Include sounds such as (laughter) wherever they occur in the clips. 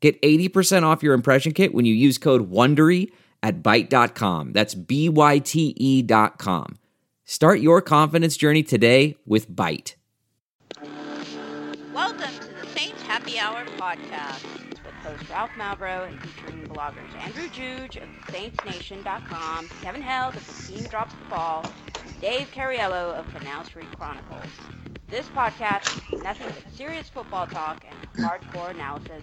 Get 80% off your impression kit when you use code WONDERY at Byte.com. That's B-Y-T-E dot com. Start your confidence journey today with Byte. Welcome to the Saints Happy Hour podcast with host Ralph Malbrough and featuring bloggers Andrew Juge of SaintsNation.com, Kevin Held of The Team Drops the Ball, Dave Cariello of Canal Street Chronicles. This podcast is nothing but serious football talk and hardcore analysis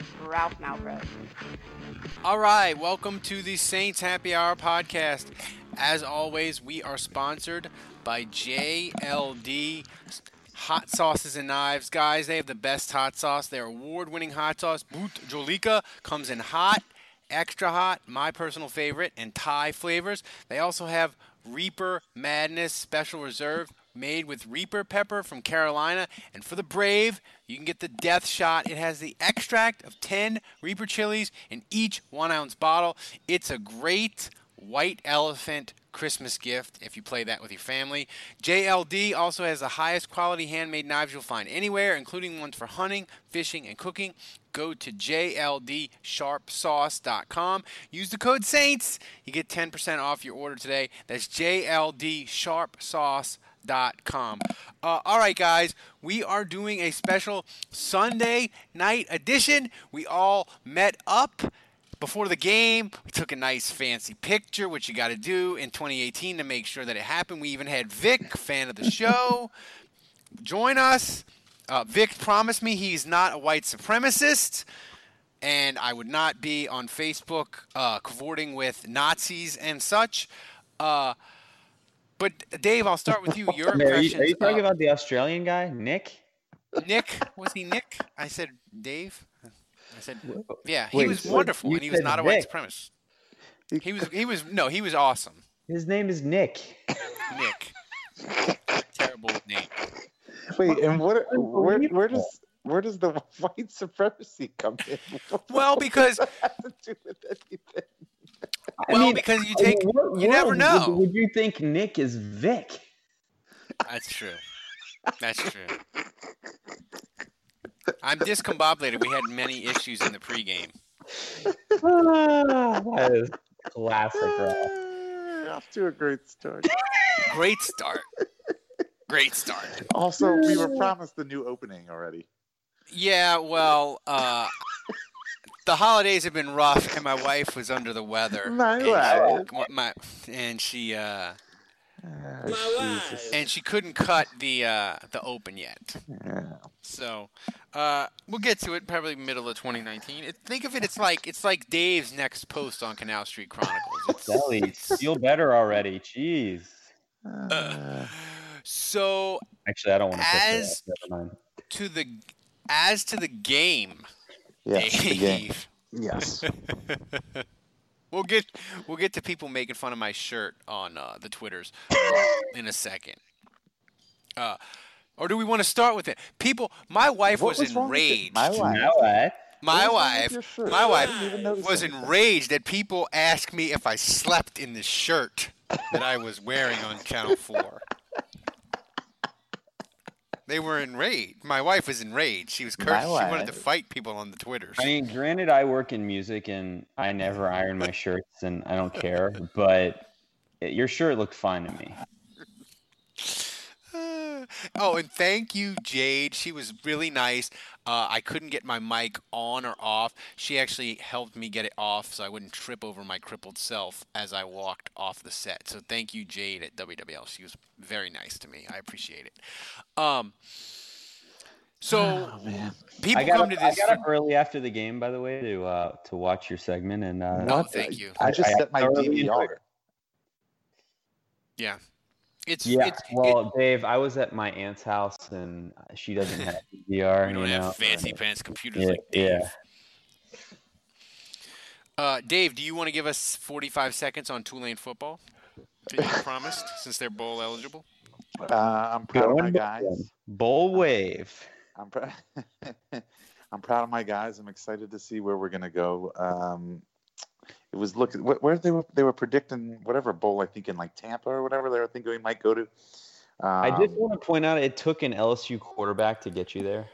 Ralph Malbrough. All right, welcome to the Saints Happy Hour podcast. As always, we are sponsored by JLD Hot Sauces and Knives. Guys, they have the best hot sauce. Their award winning hot sauce, Bhut Jolokia, comes in hot, extra hot, my personal favorite, and Thai flavors. They also have Reaper Madness Special Reserve made with Reaper pepper from Carolina. And for the brave, you can get the death shot. It has the extract of 10 Reaper chilies in each one ounce bottle. It's a great white elephant Christmas gift if you play that with your family. JLD also has the highest quality handmade knives you'll find anywhere, including ones for hunting, fishing, and cooking. Go to jldsharpsauce.com. Use the code SAINTS. You get 10% off your order today. That's jldsharpsauce.com com. Uh, all right, guys, we are doing a special Sunday night edition. We all met up before the game. We took a nice fancy picture, which you got to do in 2018 to make sure that it happened. We even had Vic, fan of the (laughs) show, join us. Uh, Vic promised me he's not a white supremacist. And I would not be on Facebook uh, cavorting with Nazis and such. Uh, but Dave, I'll start with you. (laughs) Your Are you, impressions. are you talking of- about the Australian guy, Nick? Nick? Was he Nick? I said Dave. I said yeah. He Wait, was wonderful, and he was said not a white supremacist. He was. He was. No, he was awesome. His name is Nick. Nick. (laughs) Terrible name. Wait, and what? Where, where does where does the (laughs) white supremacy come in? Well, because does that have to do with anything? I well, mean, because you take. what You never know. Would, would you think Nick is Vic? That's true. That's true. I'm discombobulated. We had many issues in the pregame. Ah, that is classic, Ralph. Ah, Off to a great start. Great start. Great start. Also, we were promised the new opening already. Yeah, well, uh, the holidays have been rough, and my wife was under the weather. My and, wife. my- and she uh, Ah, and she couldn't cut the uh, the open yet. Yeah. So uh, we'll get to it probably middle of 2019. It, think of it, it's like it's like Dave's next post on Canal Street Chronicles. It's, Belly, feel better already. Jeez. Ah. so Actually, I don't want to. As- Never to the as to the game, yes, the game. Dave. Yes. (laughs) We'll get we'll get to people making fun of my shirt on uh, the twitters (laughs) in a second. Uh, or do we want to start with it? People, my wife What was, was wrong with it? enraged. My wife. Now what? My What was wrong with wife, my wife didn't even notice was enraged that people asked me if I slept in the shirt that I was wearing on Channel Four. They were enraged. My wife was enraged. She was cursed. She wanted to fight people on the twitters. I mean, granted, I work in music and I never iron my shirts and I don't care, (laughs) but your shirt looked fine to me. (laughs) oh, and thank you, Jade. She was really nice. Uh, I couldn't get my mic on or off. She actually helped me get it off so I wouldn't trip over my crippled self as I walked off the set. So thank you, Jade at WWL. She was very nice to me. I appreciate it. Um, so people I got, come to up, I this. got up early after the game, by the way, to uh, to watch your segment, and uh, Oh, thank you. I just I- I set my thoroughly enjoyed DVR. Yeah, it's Yeah, it's well, Dave, I was at my aunt's house, and she doesn't have DVR. (laughs) we don't you have know, fancy and- pants computers Yeah, like Dave. yeah. Uh, Dave, do you want to give us 45 seconds on Tulane football that you (laughs) promised since they're bowl eligible? Uh, I'm proud of my Going guys. Bowl wave. I'm proud. (laughs) I'm proud of my guys. I'm excited to see where we're gonna go. Um, it was look wh- where they were. They were predicting whatever bowl I think in like Tampa or whatever they were thinking we might go to. Um, I just want to point out it took an LSU quarterback to get you there.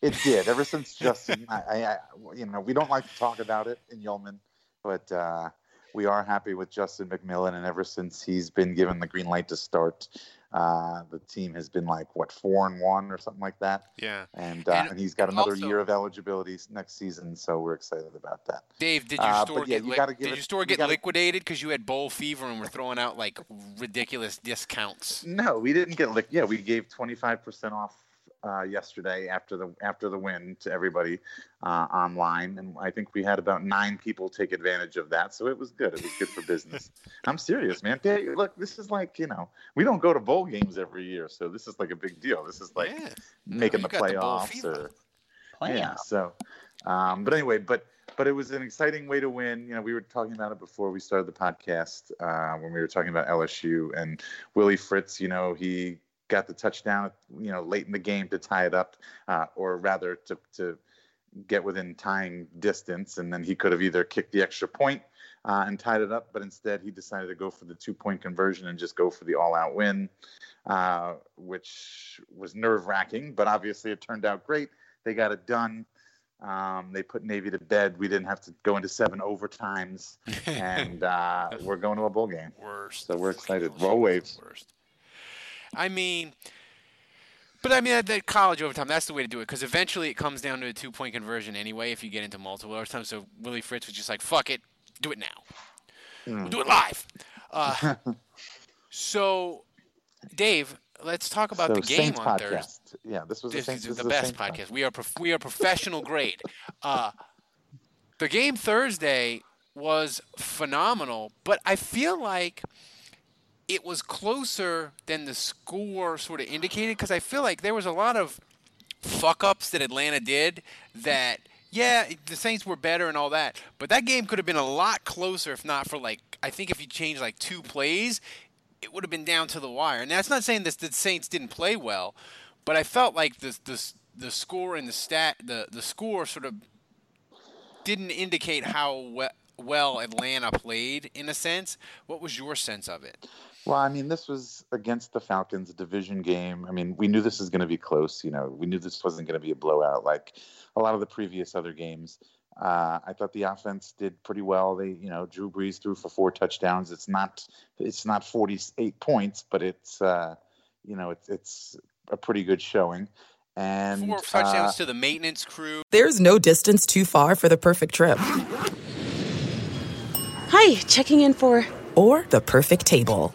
It did. Ever (laughs) since Justin, I, I, I, you know, we don't like to talk about it in Yeoman, but uh, we are happy with Justin McMillan. And ever since he's been given the green light to start, uh, the team has been like what four and one or something like that. Yeah. And uh, And and, he's got another also- year of eligibility next season, so we're excited about that. Dave, did your Uh, store but yeah, get you li- did it- your store get gotta- liquidated because you had bowl fever and were throwing out like ridiculous discounts? No, we didn't get lick. Yeah, we gave twenty five percent off uh, yesterday after the after the win to everybody uh, online, and I think we had about nine people take advantage of that. So it was good. It was good for business. (laughs) I'm serious, man. Hey, look, this is like you know we don't go to bowl games every year, so this is like a big deal. This is like yeah. making you the got the bowl playoffs fever. yeah. So, um, but anyway, but but it was an exciting way to win. You know, we were talking about it before we started the podcast uh, when we were talking about LSU and Willie Fritz. You know, he got the touchdown. You know, late in the game to tie it up, uh, or rather to to get within tying distance, and then he could have either kicked the extra point uh, and tied it up, but instead he decided to go for the two point conversion and just go for the all out win, uh, which was nerve wracking, but obviously it turned out great. They got it done. Um, they put Navy to bed. We didn't have to go into seven overtimes, (laughs) and uh, we're going to a bowl game. Worst. So we're excited. Roll waves. Worst. I mean, but I mean, at that college overtime, that's the way to do it because eventually it comes down to a two point conversion anyway if you get into multiple overtime. So Willie Fritz was just like, fuck it, do it now. We'll do it live. Uh, (laughs) so, Dave, let's talk about so the game Saints on podcast. Thursday. Yeah, this was This the Saints. is this the best Saints podcast. We are prof- we are professional grade. (laughs) Uh, the game Thursday was phenomenal, but I feel like it was closer than the score sort of indicated because I feel like there was a lot of fuck ups that Atlanta did that yeah, the Saints were better and all that, but that game could have been a lot closer if not for like I think if you changed like two plays, it would have been down to the wire. And that's not saying that the Saints didn't play well, but I felt like the the the score and the stat the the score sort of didn't indicate how well Atlanta played in a sense. What was your sense of it? Well, I mean, this was against the Falcons, a division game. I mean, we knew this was going to be close. You know, we knew this wasn't going to be a blowout like a lot of the previous other games. Uh, I thought the offense did pretty well. They, you know, Drew Brees threw for four touchdowns. It's not, it's not 48 points, but it's, uh, you know, it's it's a pretty good showing. And Four touchdowns uh, to the maintenance crew. There's no distance too far for the perfect trip. Hi, checking in for. Or the perfect table.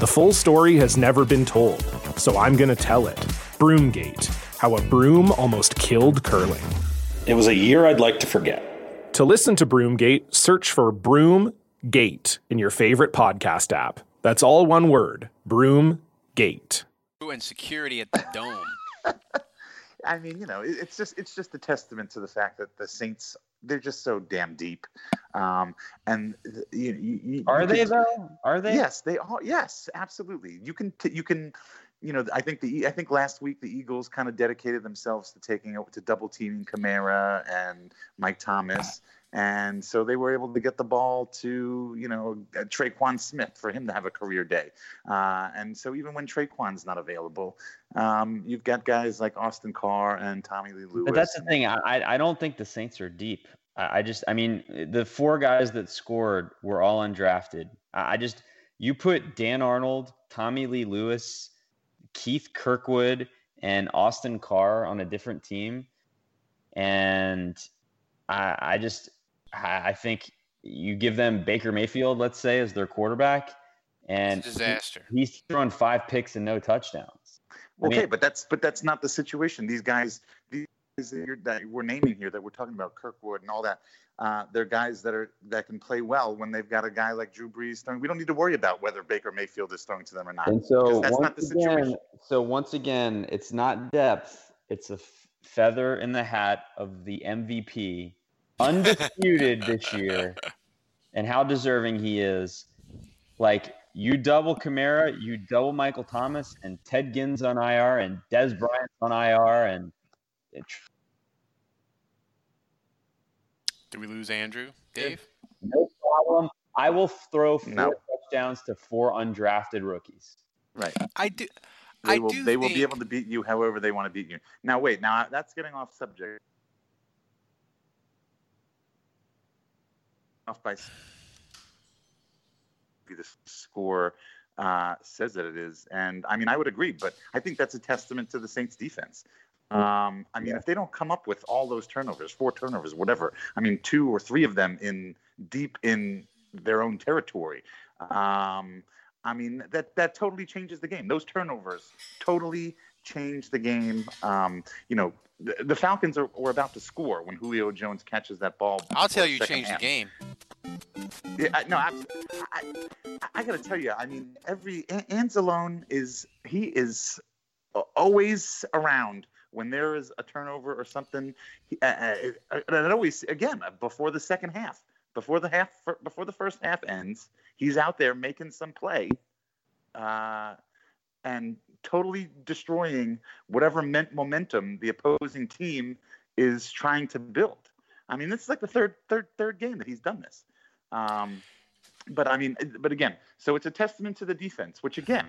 The full story has never been told, so I'm going to tell it. Broomgate How a Broom Almost Killed Curling. It was a year I'd like to forget. To listen to Broomgate, search for Broomgate in your favorite podcast app. That's all one word Broomgate. And security at the dome. (laughs) I mean, you know, it's just it's just a testament to the fact that the Saints they're just so damn deep, um, and you, you, you Are you they can- though? Are they? Yes, they are. Yes, absolutely. You can t- you can, you know, I think the I think last week the Eagles kind of dedicated themselves to taking to double teaming Kamara and Mike Thomas, and so they were able to get the ball to you know uh, Tre'Quan Smith for him to have a career day, uh, and so even when Tre'Quan's not available, um, you've got guys like Austin Carr and Tommylee Lewis. But that's the thing. I I- I don't think the Saints are deep. I, I just I mean the four guys that scored were all undrafted. I, I just you put Dan Arnold, Tommylee Lewis, Keith Kirkwood, and Austin Carr on a different team, and I I just I, I think you give them Baker Mayfield, let's say, as their quarterback, and It's a disaster. he- he's throwing five picks and no touchdowns. I Okay, mean- but that's but that's not the situation. These guys, these guys that, you're, that we're naming here, that we're talking about, Kirkwood and all that, uh, they're guys that are that can play well when they've got a guy like Drew Brees throwing. We don't need to worry about whether Baker Mayfield is throwing to them or not. And so that's not once the situation. again, so once again, it's not depth; it's a f- feather in the hat of the MVP, undisputed this year, and how deserving he is. Like you double Kamara, you double Michael Thomas, and Ted Ginn's on IR, and Dez Bryant's on IR, and it, Did we lose Andrew? Dave? no problem. I will throw four No. touchdowns to four undrafted rookies. Right. I do. They I will. do They will be able to beat you however they want to beat you. Now wait. Now that's getting off subject. Off by the score uh, says that it is, and I mean I would agree, but I think that's a testament to the Saints' defense. Um, I mean, if they don't come up with all those turnovers, four turnovers, whatever, I mean, two or three of them in deep in their own territory. Um, I mean, that that totally changes the game. Those turnovers totally change the game. Um, you know, the, the Falcons are, were about to score when Julio Jones catches that ball. I'll tell you, second changed the game. Yeah, I, no, I, I, I got to tell you, I mean, every An- Anzalone is he is always around when there is a turnover or something. He, uh, uh, and always again before the second half, before the half, before the first half ends, he's out there making some play, uh, and totally destroying whatever men- momentum the opposing team is trying to build. I mean, this is like the third, third, third game that he's done this. Um, but I mean, but again, so it's a testament to the defense, which again,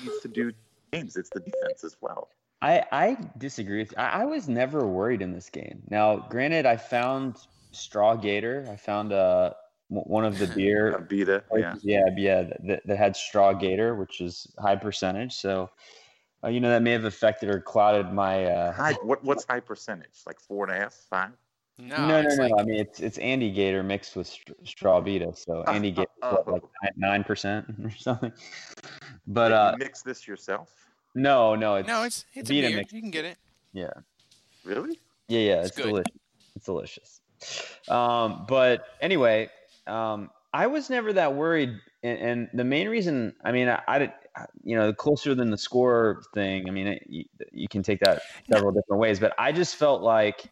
needs to do games. It's the defense as well. I, I disagree with I, I was never worried in this game. Now, granted, I found Strawgator. I found uh, one of the (laughs) beer. Abita, yeah. yeah, yeah, that, that had Strawgator, which is high percentage. So, uh, you know, that may have affected or clouded my. Uh, High, what what's high percentage? Like four and a half, five? No, no, no, no. like- I mean, it's it's Andygator mixed with Str- Straw Beta. So (laughs) Andy uh, Gator, uh, like nine percent or something. But Did uh, you mix this yourself? No, no, it's no, it's it's a beer. mix. You can get it. Yeah. Really? Yeah, yeah, It's it's, good. delicious. It's delicious. Um, but anyway, um, I was never that worried, and, and the main reason, I mean, I, I you know, closer than the score thing. I mean, it, you, you can take that several different ways, but I just felt like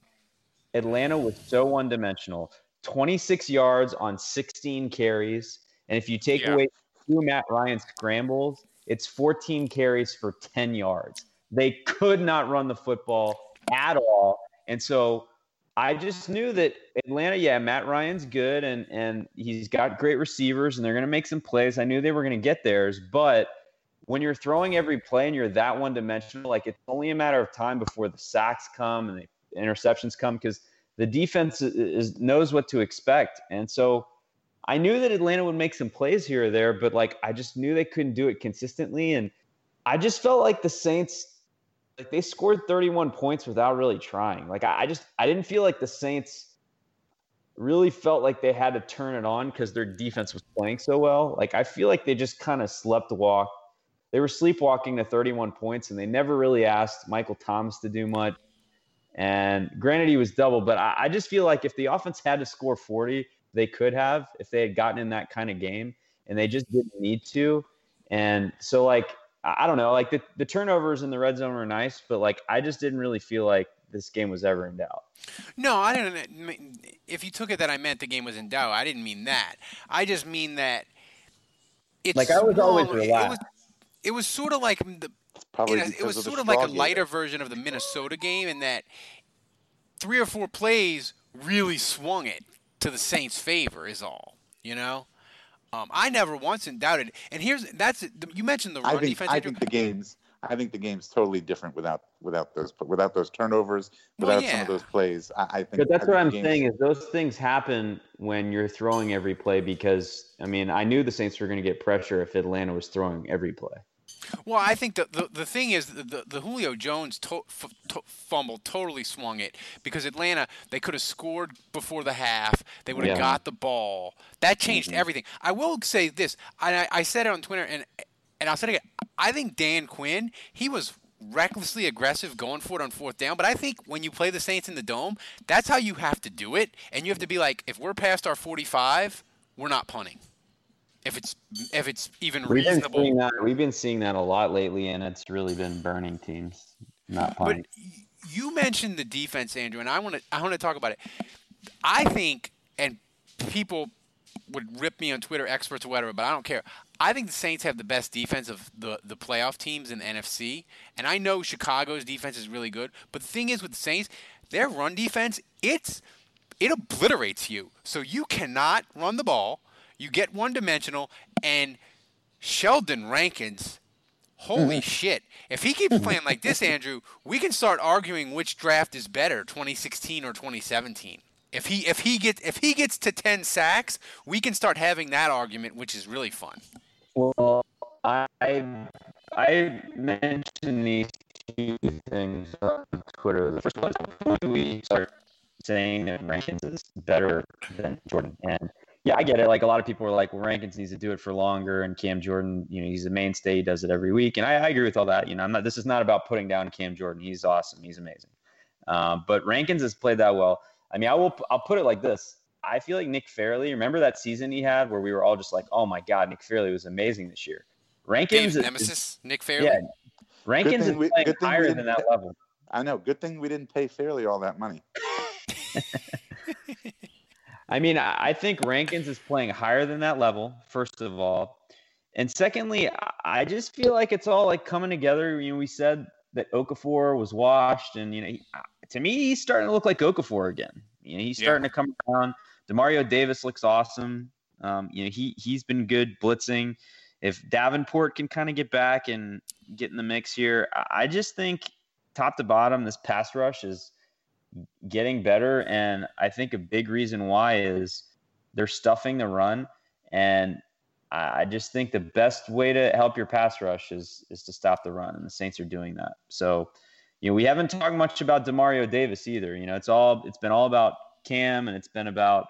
Atlanta was so one-dimensional. 26 yards on 16 carries, and if you take Yeah. away two Matt Ryan scrambles, it's 14 carries for 10 yards. They could not run the football at all. And so I just knew that Atlanta, yeah, Matt Ryan's good and and he's got great receivers and they're gonna make some plays. I knew they were gonna get theirs, but when you're throwing every play and you're that one dimensional, like it's only a matter of time before the sacks come and the interceptions come because the defense is, knows what to expect. And so I knew that Atlanta would make some plays here or there, but like I just knew they couldn't do it consistently. And I just felt like the Saints like they scored 31 points without really trying. Like I, just I didn't feel like the Saints really felt like they had to turn it on because their defense was playing so well. Like I feel like they just kind of slept walk. They were sleepwalking to 31 points, and they never really asked Michael Thomas to do much. And granted, he was double, but I, I just feel like if the offense had to score 40, they could have if they had gotten in that kind of game, and they just didn't need to. And so, like, I don't know, like the, the turnovers in the red zone were nice, but like I just didn't really feel like this game was ever in doubt. No, I didn't. If you took it that I meant the game was in doubt, I didn't mean that. I just mean that it's like I was always relaxed. It was, it was sort of like the. Probably it, it was sort of like a lighter version of the Minnesota game in that three or four plays really swung it to the Saints' favor. Is all you know. Um, I never once doubted. And here's that's you mentioned the run I think, defense. I think the games. I think the game's totally different without without those without those turnovers, without well, yeah. some of those plays. I, I think. But that's I what I'm saying is those things happen when you're throwing every play because I mean I knew the Saints were going to get pressure if Atlanta was throwing every play. Well, I think the, the, the thing is the, the, Julio Jones to, f- to, fumble totally swung it because Atlanta they could have scored before the half. They would have yeah. got the ball. That changed mm-hmm. everything. I will say this. I, I said it on Twitter and and I'll say it again. I think Dan Quinn he was recklessly aggressive going for it on fourth down. But I think when you play the Saints in the dome, that's how you have to do it. And you have to be like, if we're past our 45, we're not punting if it's if it's even we've reasonable. Been that, we've been seeing that a lot lately, and it's really been burning teams, not punting. But you mentioned the defense, Andrew, and I want to I want to talk about it. I think, and people would rip me on Twitter, experts or whatever, but I don't care. I think the Saints have the best defense of the, the playoff teams in the NFC. And I know Chicago's defense is really good. But the thing is with the Saints, their run defense, it's it obliterates you. So you cannot run the ball. You get one dimensional, and Sheldon Rankins, holy mm-hmm. shit. If he keeps playing like this, Andrew, we can start arguing which draft is better, 2016 or 2017. If he if he gets if he gets to 10 sacks, we can start having that argument, which is really fun. Well, I I mentioned these two things on Twitter. The first one is we start saying that Rankins is better than Jordan, and yeah, I get it. Like a lot of people are like, well, Rankins needs to do it for longer, and Cam Jordan, you know, he's a mainstay. He does it every week, and I, I agree with all that. You know, I'm not. This is not about putting down Cam Jordan. He's awesome. He's amazing. Um, but Rankins has played that well. I mean, I will. I'll put it like this. I feel like Nick Fairley. Remember that season he had where we were all just like, "Oh my God, Nick Fairley was amazing this year." Rankins, is, nemesis, Nick Fairley. Yeah, Rankins is we, playing higher than that level. I know. Good thing we didn't pay Fairley all that money. (laughs) (laughs) I mean, I think Rankins is playing higher than that level, first of all. And secondly, I just feel like it's all like coming together. You know, we said that Okafor was washed, and, you know, he, to me, he's starting to look like Okafor again. You know, he's starting yeah. to come around. Demario Davis looks awesome. Um, you know, he, he's been good blitzing. If Davenport can kind of get back and get in the mix here, I just think top to bottom, this pass rush is getting better. And I think a big reason why is they're stuffing the run. And I just think the best way to help your pass rush is is to stop the run, and the Saints are doing that. So, you know, we haven't talked much about Demario Davis either. You know, it's all it's been all about Cam, and it's been about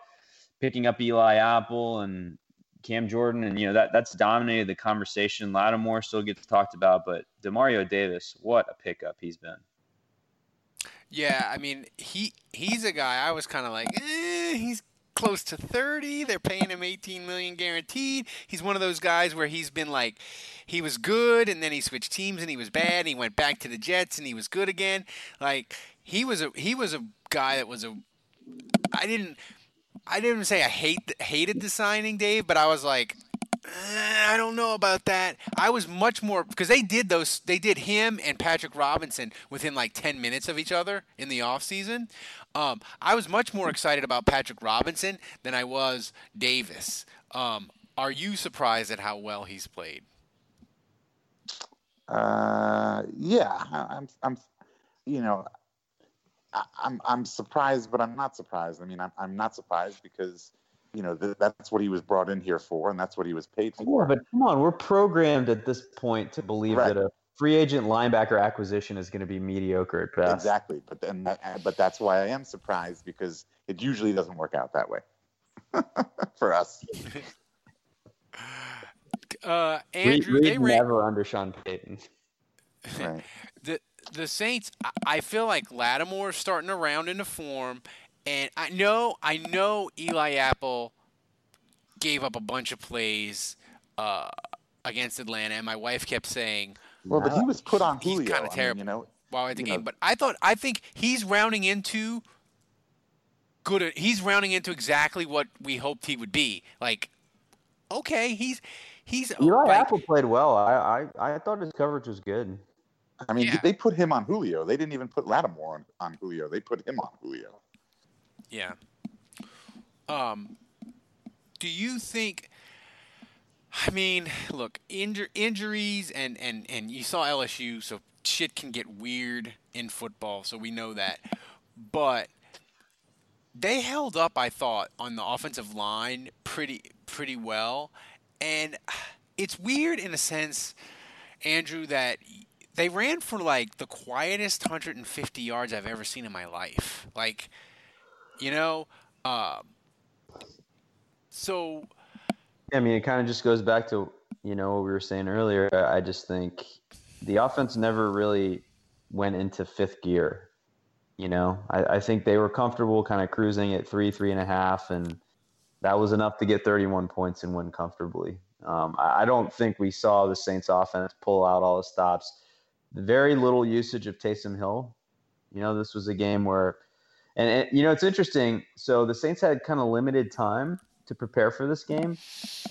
picking up Eli Apple and Cam Jordan, and you know that that's dominated the conversation. Lattimore still gets talked about, but Demario Davis, what a pickup he's been. Yeah, I mean he he's a guy I was kind of like, eh, he's close to 30. They're paying him 18 million guaranteed. He's one of those guys where he's been like he was good and then he switched teams and he was bad. And he went back to the Jets and he was good again. Like he was a he was a guy that was a I didn't I didn't say I hate hated the signing, Dave, but I was like I don't know about that. I was much more because they did those. They did him and Patrick Robinson within like ten minutes of each other in the offseason. Um, I was much more excited about Patrick Robinson than I was Davis. Um, are you surprised at how well he's played? Uh, yeah, I'm. I'm. You know, I'm. I'm surprised, but I'm not surprised. I mean, I'm. I'm not surprised because you know th- that's what he was brought in here for, and that's what he was paid for. Yeah, but come on, we're programmed at this point to believe right. that a free agent linebacker acquisition is going to be mediocre at best. Exactly, but then that, but that's why I am surprised because it usually doesn't work out that way (laughs) for us. (laughs) Uh, Andrew, they ran, never under Sean Payton. Right. (laughs) the the Saints, I feel like Lattimore's starting to round into form, and I know I know Eli Apple gave up a bunch of plays uh, against Atlanta, and my wife kept saying, "Well, but he was put on Julio. He's kind of terrible." I mean, you know, while at the game, know. but I thought I think he's rounding into good. He's rounding into exactly what we hoped he would be. Like, okay, he's he's Eli like, Apple played well. I, I I thought his coverage was good. I mean, Yeah. they put him on Julio. They didn't even put Lattimore on, on Julio. They put him on Julio. Yeah. Um, do you think? I mean, look, injur- injuries and, and, and you saw LSU, so shit can get weird in football, so we know that. But they held up, I thought, on the offensive line pretty pretty well, and it's weird in a sense, Andrew, that they ran for like the quietest 150 yards I've ever seen in my life. Like, you know, uh, so I mean, it kind of just goes back to you know what we were saying earlier. I just think the offense never really went into fifth gear. You know, I, I think they were comfortable, kind of cruising at three, three and a half, and that was enough to get 31 points and win comfortably. Um, I, I don't think we saw the Saints offense pull out all the stops. Very little usage of Taysom Hill. You know, this was a game where, and you know, it's interesting. So the Saints had kind of limited time to prepare for this game,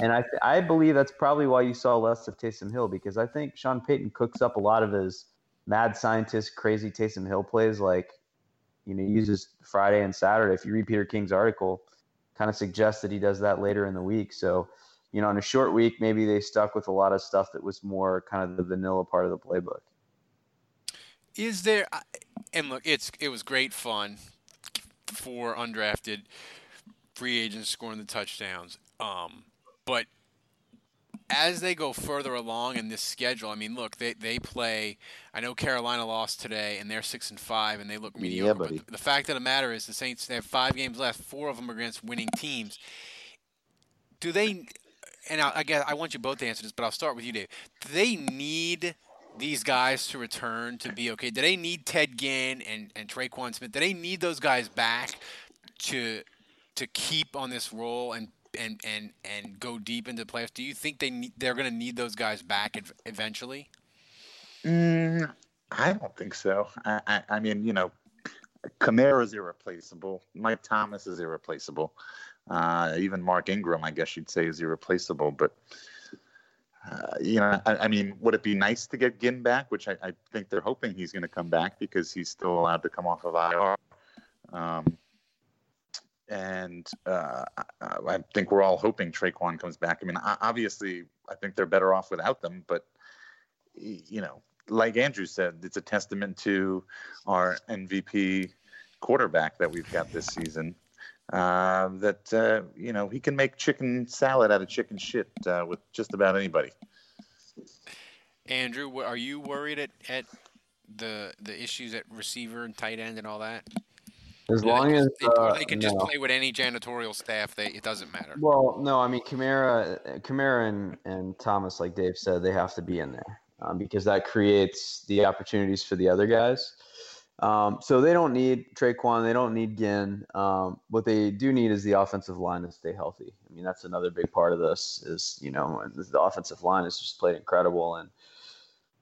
and I th- I believe that's probably why you saw less of Taysom Hill because I think Sean Payton cooks up a lot of his mad scientist, crazy Taysom Hill plays like, you know, uses Friday and Saturday. If you read Peter King's article, kind of suggests that he does that later in the week. So, you know, in a short week, maybe they stuck with a lot of stuff that was more kind of the vanilla part of the playbook. is there and look it's it was great fun for undrafted free agents scoring the touchdowns um, but as they go further along in this schedule i mean look they, they play i know carolina lost today and they're six and five and they look mediocre buddy. but the fact of the matter is the saints they have five games left four of them are against winning teams do they and I, I guess I want you both to answer this, but I'll start with you, Dave. Do they need these guys to return to be okay? Do they need Ted Ginn and, and Tre'Quan Smith? Do they need those guys back to to keep on this role and and and and go deep into playoffs? Do you think they need, they're going to need those guys back ev- eventually? Mm, I don't think so. I, I, I mean, you know, Kamara's irreplaceable. Mike Thomas is irreplaceable. Uh, even Mark Ingram, I guess you'd say, is irreplaceable. But uh, you know, I, I mean, would it be nice to get Ginn back? Which I, I think they're hoping he's going to come back because he's still allowed to come off of IR. Um, and uh, I, think we're all hoping Tre'Quan comes back. I mean, obviously, I think they're better off without them. But you know, like Andrew said, it's a testament to our MVP quarterback that we've got this season. Uh, that uh, you know he can make chicken salad out of chicken shit uh, with just about anybody. Andrew, are you worried at, at the the issues at receiver and tight end and all that? As Or long they, as just- or uh, they can just no. play with any janitorial staff. They, it doesn't matter. Well, no, I mean Kamara, Kamara and, and Thomas, like Dave said, they have to be in there um, because that creates the opportunities for the other guys. Um, so they don't need Tre'Quan, they don't need Ginn. Um, what they do need is the offensive line to stay healthy. I mean, that's another big part of this. Is you know the offensive line has just played incredible, and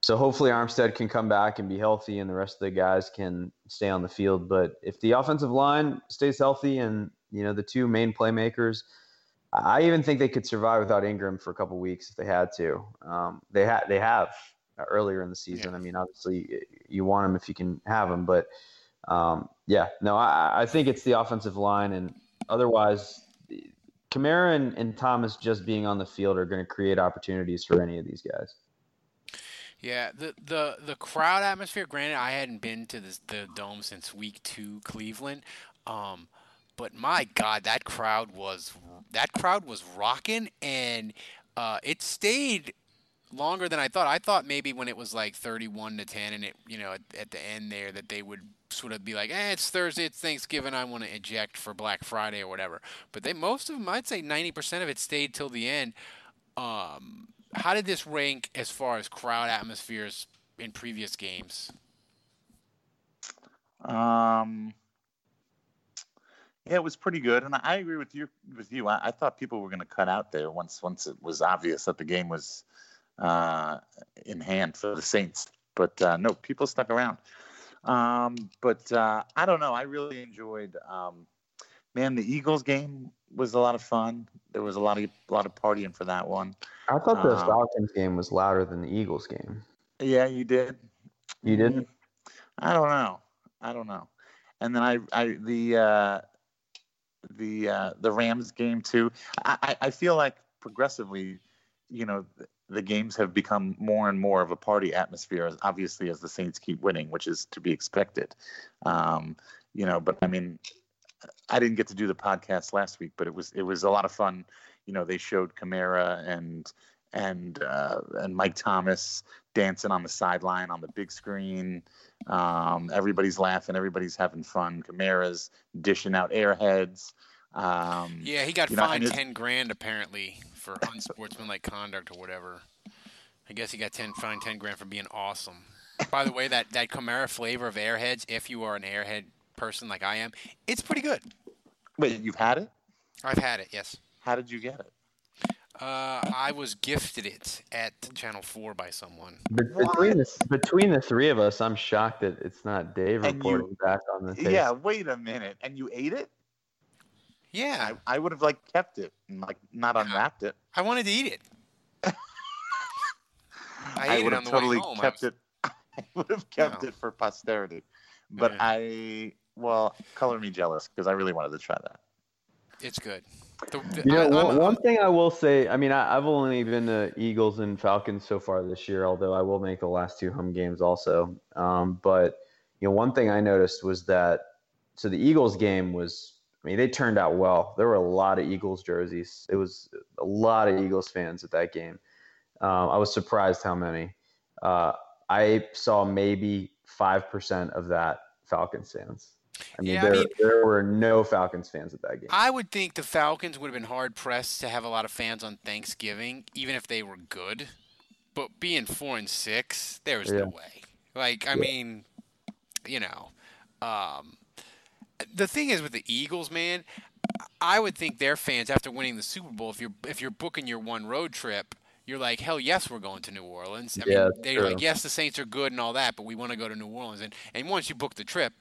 so hopefully Armstead can come back and be healthy, and the rest of the guys can stay on the field. But if the offensive line stays healthy, and you know the two main playmakers, I even think they could survive without Ingram for a couple weeks if they had to. Um, they had they have earlier in the season. Yeah. I mean, obviously you want them if you can have them, but um, yeah, no, I, I think it's the offensive line, and otherwise, Kamara and, and Thomas just being on the field are going to create opportunities for any of these guys. Yeah, the the the crowd atmosphere. Granted, I hadn't been to this, the dome since week two, Cleveland. Um, but my God, that crowd was that crowd was rocking, and uh, it stayed longer than I thought. I thought maybe when it was like 31 to 10, and it you know at, at the end there that they would sort of be like, eh, it's Thursday, it's Thanksgiving, I want to eject for Black Friday or whatever. But they most of them, I'd say 90% of it stayed till the end. Um, how did this rank as far as crowd atmospheres in previous games? Um, yeah, it was pretty good, and I agree with you. With you, I, I thought people were going to cut out there once once it was obvious that the game was uh, in hand for the Saints. But uh, no, people stuck around. Um, but uh, I don't know. I really enjoyed. Um, man, the Eagles game was a lot of fun. There was a lot of a lot of partying for that one. I thought the um, Falcons game was louder than the Eagles game. Yeah, you did. You did. I don't know. I don't know. And then I, I the uh, the uh, the Rams game too. I, I feel like progressively, you know, the games have become more and more of a party atmosphere, as obviously, as the Saints keep winning, which is to be expected. Um, you know, but I mean, I didn't get to do the podcast last week, but it was it was a lot of fun. You know, they showed Kamara and and uh, and Mike Thomas dancing on the sideline on the big screen. Um, everybody's laughing, everybody's having fun. Kamara's dishing out airheads. Um, yeah, he got fined know, ten grand apparently for unsportsmanlike conduct or whatever. I guess he got ten fined ten grand for being awesome. By the way, that that Kamara flavor of Airheads, if you are an Airhead person like I am, it's pretty good. Wait, you've had it? I've had it. Yes. How did you get it? Uh, I was gifted it at Channel Four by someone. Between the, between the three of us, I'm shocked that it's not Dave and reporting you, back on the. Yeah, wait a minute. And you ate it? Yeah, I, I would have like kept it and like not unwrapped it. I wanted to eat it. (laughs) I, I would have totally kept was... it. (laughs) I would have kept no. it for posterity, but yeah. I well, color me jealous because I really wanted to try that. It's good. The, the, you know, I, one, one thing I will say, I mean, I, have only been to Eagles and Falcons so far this year, although I will make the last two home games also. Um, but you know, one thing I noticed was that so the Eagles game was I mean, they turned out well. There were a lot of Eagles jerseys. It was a lot of Eagles fans at that game. Um, I was surprised how many. Uh, I saw maybe five percent of that Falcons fans. I mean, yeah, there, I mean, there were no Falcons fans at that game. I would think the Falcons would have been hard pressed to have a lot of fans on Thanksgiving, even if they were good. But being four and six, there was yeah. no way. Like, I yeah. mean, you know, um, the thing is with the Eagles, man, I would think their fans after winning the Super Bowl, if you're if you're booking your one road trip, you're like, hell yes, we're going to New Orleans. I yeah, mean, they're true. like, yes, the Saints are good and all that, but we want to go to New Orleans. And and once you book the trip,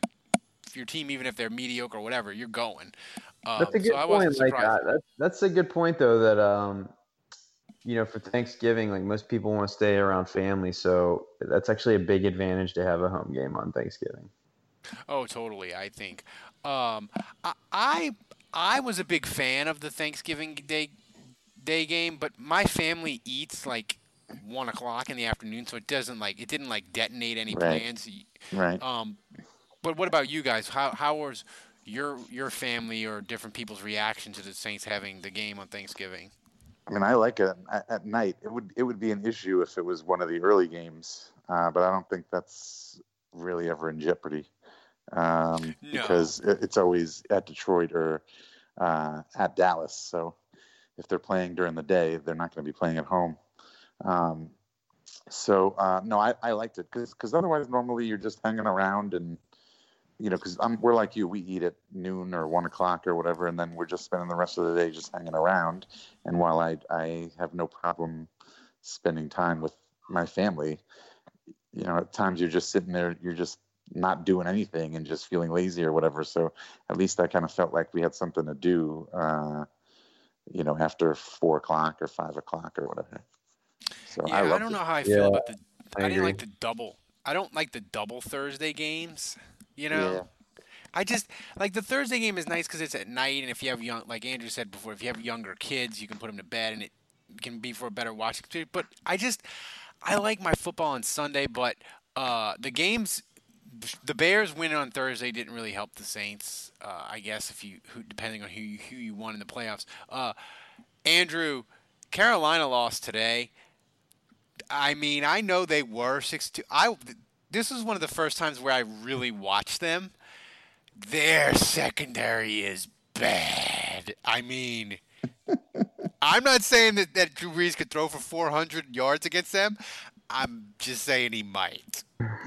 if your team, even if they're mediocre or whatever, you're going. Um, that's a good so point. Like that. That's, that's a good point though. That um, you know, for Thanksgiving, like most people want to stay around family, so that's actually a big advantage to have a home game on Thanksgiving. Oh, totally. I think um, I, I I was a big fan of the Thanksgiving Day day game, but my family eats like one o'clock in the afternoon, so it doesn't like it didn't like detonate any right. plans. Right. Um, but what about you guys? How how was your your family or different people's reaction to the Saints having the game on Thanksgiving? I mean, I like it at, at night. It would it would be an issue if it was one of the early games, uh, but I don't think that's really ever in jeopardy um, no. because it's always at Detroit or uh, at Dallas. So if they're playing during the day, they're not going to be playing at home. Um, so uh, no, I, I liked it because because otherwise normally you're just hanging around and you know because we're like you we eat at noon or one o'clock or whatever and then we're just spending the rest of the day just hanging around and while I I have no problem spending time with my family you know at times you're just sitting there you're just not doing anything and just feeling lazy or whatever. So at least I kind of felt like we had something to do, uh, you know, after four o'clock or five o'clock or whatever. So Yeah, I, I, don't it. know how I feel Yeah, about the. I I, didn't like the double. I don't like the double Thursday games. You know. I just like the Thursday game is nice because it's at night, and if you have young, like Andrew said before, if you have younger kids, you can put them to bed, and it can be for a better watching experience. But I just, I like my football on Sunday, but uh, the games, the Bears winning on Thursday didn't really help the Saints. Uh, I guess if you, who, depending on who you, who you won in the playoffs. Uh, Andrew, Carolina lost today. I mean, I know they were six two. I this is one of the first times where I really watched them. Their secondary is bad. I mean, (laughs) I'm not saying that, that Drew Brees could throw for 400 yards against them. I'm just saying he might. (laughs)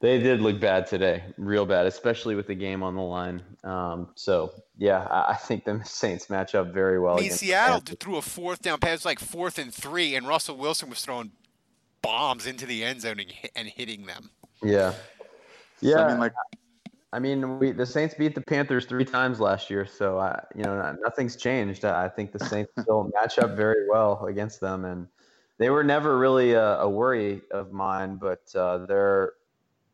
they did look bad today, real bad, especially with the game on the line. Um, so yeah, I, I think the Saints match up very well. I mean, Seattle Kansas. threw a fourth down pass, like fourth and three, and Russell Wilson was throwing bombs into the end zone and, and hitting them. Yeah, yeah. I mean, like, I mean, we the Saints beat the Panthers three times last year, so I, you know, nothing's changed. I I think the Saints (laughs) still match up very well against them, and they were never really a, a worry of mine. But uh, their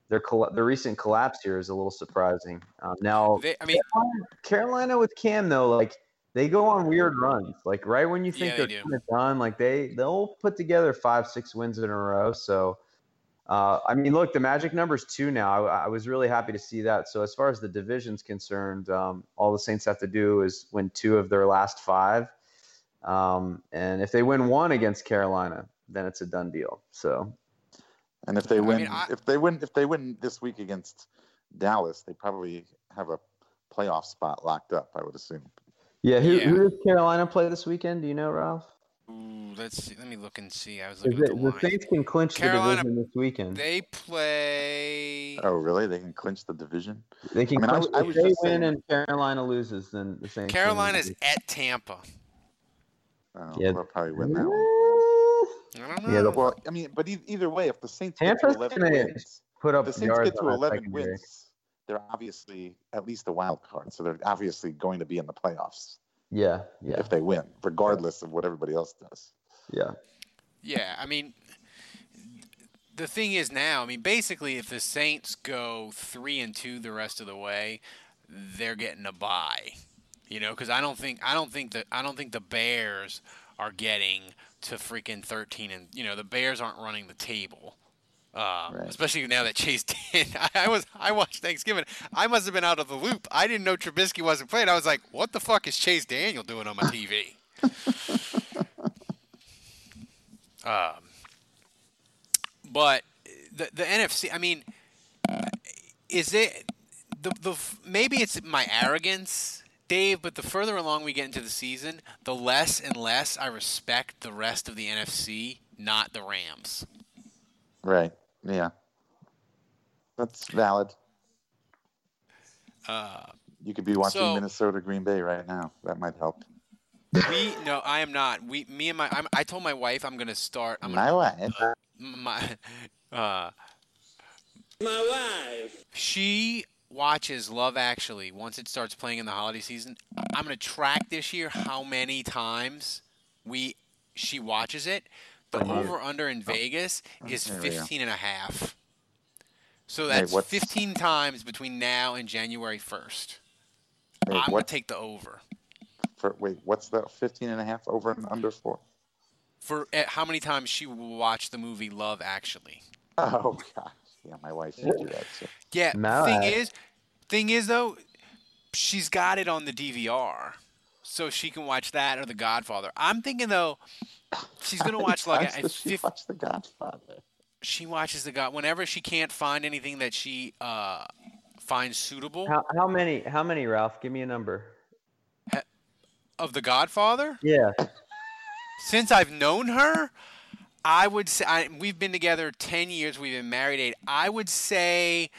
their colla- their recent collapse here is a little surprising. Um, now, They, I mean, Carolina, Carolina with Cam though, like they go on weird runs. Like right when you think Yeah, they they're do. kind of done, like they they'll put together five six wins in a row. So. Uh, I mean, look, the magic number's two now. I, I was really happy to see that. So as far as the division's concerned, um, all the Saints have to do is win two of their last five, um, and if they win one against Carolina, then it's a done deal. So and if they win, mean, I- if they win, if they win this week against Dallas, they probably have a playoff spot locked up. I would assume. yeah, who, Yeah. who does Carolina play this weekend? Do you know, Ralph? ooh, let's see. Let me look and see. I was Is looking at it, the the. Saints can clinch Carolina- the division this weekend. They play. Oh, really? They can clinch the division. They can I mean, I clinch w- I if was they win saying- and Carolina loses, then the Saints. Carolina's division. at Tampa. Oh, Yeah. they'll probably win that one. I don't know. Yeah, the- Well, I mean, but e- either way, if the Saints get Tampa's to 11 wins, put up the Saints yards get to 11 secondary. wins, they're obviously at least a wild card. So they're obviously going to be in the playoffs Yeah, yeah, if they win, regardless of what everybody else does. yeah. Yeah, I mean, the thing is now, I mean, basically, if the Saints go three and two the rest of the way, they're getting a bye. You know, because I don't think I don't think that I don't think the Bears are getting to freaking thirteen and you know the Bears aren't running the table. Uh, Right. Especially now that Chase (laughs) did. I, I was I watched Thanksgiving. I must have been out of the loop. I didn't know Trubisky wasn't playing. I was like, what the fuck is Chase Daniel doing on my TV? (laughs) um, but the the NFC. I mean, is it the the maybe it's my arrogance, Dave? But the further along we get into the season, the less and less I respect the rest of the NFC, not the Rams. Right. Yeah. That's valid. Uh, You could be watching So- Minnesota Green Bay right now. That might help. we no, I am not. We me and my I'm, I told my wife I'm gonna start. I'm gonna, My wife. (laughs) my uh My wife. She watches Love Actually once it starts playing in the holiday season. I'm gonna track this year how many times we she watches it. The year. over under in Vegas is there we go. 15 and a half. So that's what's- 15 times between now and January 1st. Wait, I'm gonna take the over. for, wait, what's the 15 and a half over and under for? For uh, how many times she will watch the movie Love Actually. (laughs) Oh, gosh. Yeah, my wife should do that. So. Yeah. No, thing I- is, thing is though, she's got it on the DVR, so she can watch that or The Godfather. I'm thinking though, she's gonna watch How many like (laughs) a she fif- watch The Godfather? she watches the God whenever she can't find anything that she uh finds suitable How, how many? How many, Ralph? Give me a number. of The Godfather. Yeah. Since I've known her, I would say I, we've been together ten years. We've been married eight. I would say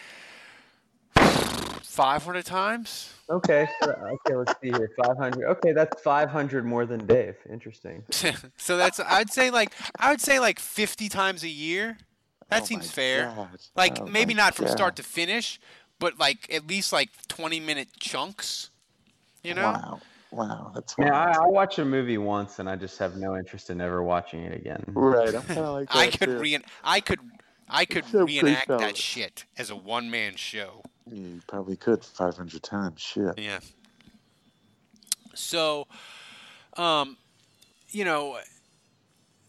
five hundred times. Okay. okay. Let's see here. Five hundred. Okay, that's five hundred more than Dave. Interesting. (laughs) so that's I'd say like I would say like 50 times a year. That Oh seems fair. God. Like Oh maybe not from start to finish, but like at least like 20 minute chunks. You know? Wow. Wow, that's Yeah, I, I watch a movie once and I just have no interest in ever watching it again. Right, I'm (laughs) kind of like I could too. re- I could I could So reenact that fellas. shit as a one man show. You probably could 500 times. Shit. Yeah. So, um, you know,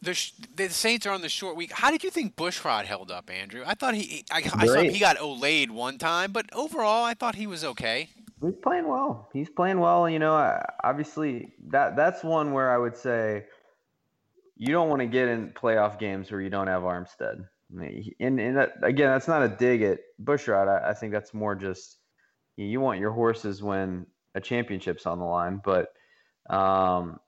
the sh- the Saints are on the short week. How did you think Bushrod held up, Andrew? I thought he I, I saw Great. he got olayed one time, but overall I thought he was okay. He's playing well. He's playing well. You know, obviously that that's one where I would say you don't want to get in playoff games where you don't have Armstead. I mean, and, and that, again, that's not a dig at Bushrod. I, I think that's more just you, want your horses when a championship's on the line. But um,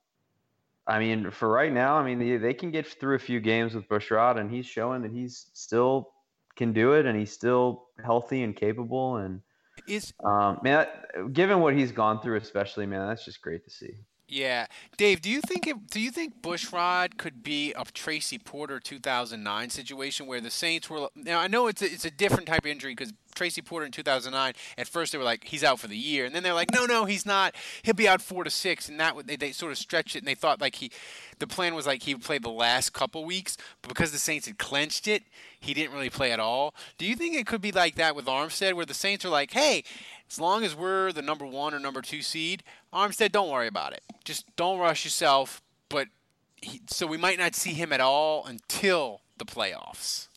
I mean, for right now, I mean, they, they can get through a few games with Bushrod, and he's showing that he's still can do it, and he's still healthy and capable. And Is um, man, given what he's gone through, especially, man, that's just great to see. Yeah, Dave. Do you think it, do you think Bushrod could be a Tracy Porter 2009 situation where the Saints were now? I know it's a, it's a different type of injury because Tracy Porter in 2009 at first they were like he's out for the year, and then they're like no no he's not. He'll be out four to six, and that they, they sort of stretched it, and they thought like he the plan was like he would play the last couple weeks, but because the Saints had clenched it, he didn't really play at all. Do you think it could be like that with Armstead, where the Saints are like, hey, as long as we're the number one or number two seed, Armstead, don't worry about it. Just don't rush yourself. But he, so we might not see him at all until the playoffs.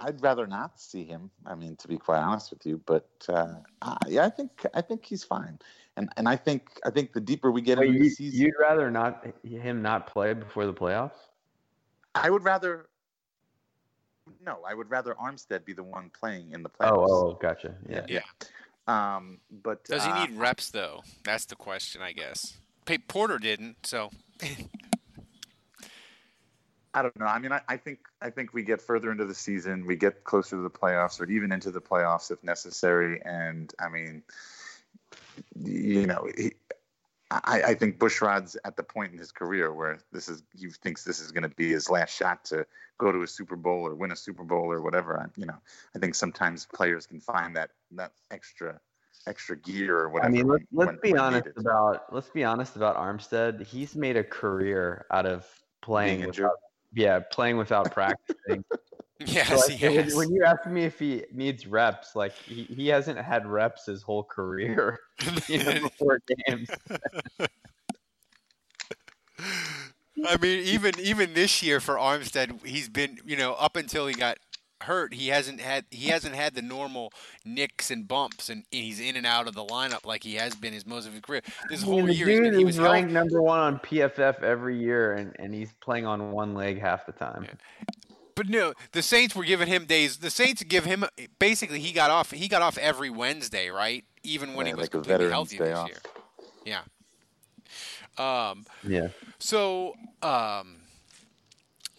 I'd rather not see him. I mean, to be quite honest with you, but uh, uh, yeah, I think I think he's fine, and and I think I think the deeper we get Wait, into the season, you'd rather not him not play before the playoffs? I would rather. No, I would rather Armstead be the one playing in the playoffs. Oh, oh, gotcha. Yeah. Yeah. Um, but Does he uh, need reps though? That's the question, I guess. Pay Porter didn't, so (laughs) I don't know. I mean, I, I think I think we get further into the season, we get closer to the playoffs, or even into the playoffs if necessary. And I mean, you know, he, I, I think Bushrod's at the point in his career where this is he thinks this is going to be his last shot to go to a Super Bowl or win a Super Bowl or whatever. I, you know, I think sometimes players can find that that extra extra gear or whatever. I mean, let's, let's when- be when honest needed. about let's be honest about Armstead. He's made a career out of playing without, yeah, playing without practicing. (laughs) yes, So, like, (laughs) when- has. when you ask me if he needs reps, like he, he hasn't had reps his whole career, (laughs) you know, before games. (laughs) I mean, even even this year for Armstead, he's been you know up until he got hurt, he hasn't had he hasn't had the normal nicks and bumps, and he's in and out of the lineup like he has been his most of his career. This I mean, whole year, dude been, he was ranked number one on PFF every year, and, and he's playing on one leg half the time. But no, the Saints were giving him days. The Saints give him basically he got off. He got off every Wednesday, right? Even when Yeah, he was like a completely Veterans healthy this off. year. Yeah. Um. Yeah. So, um,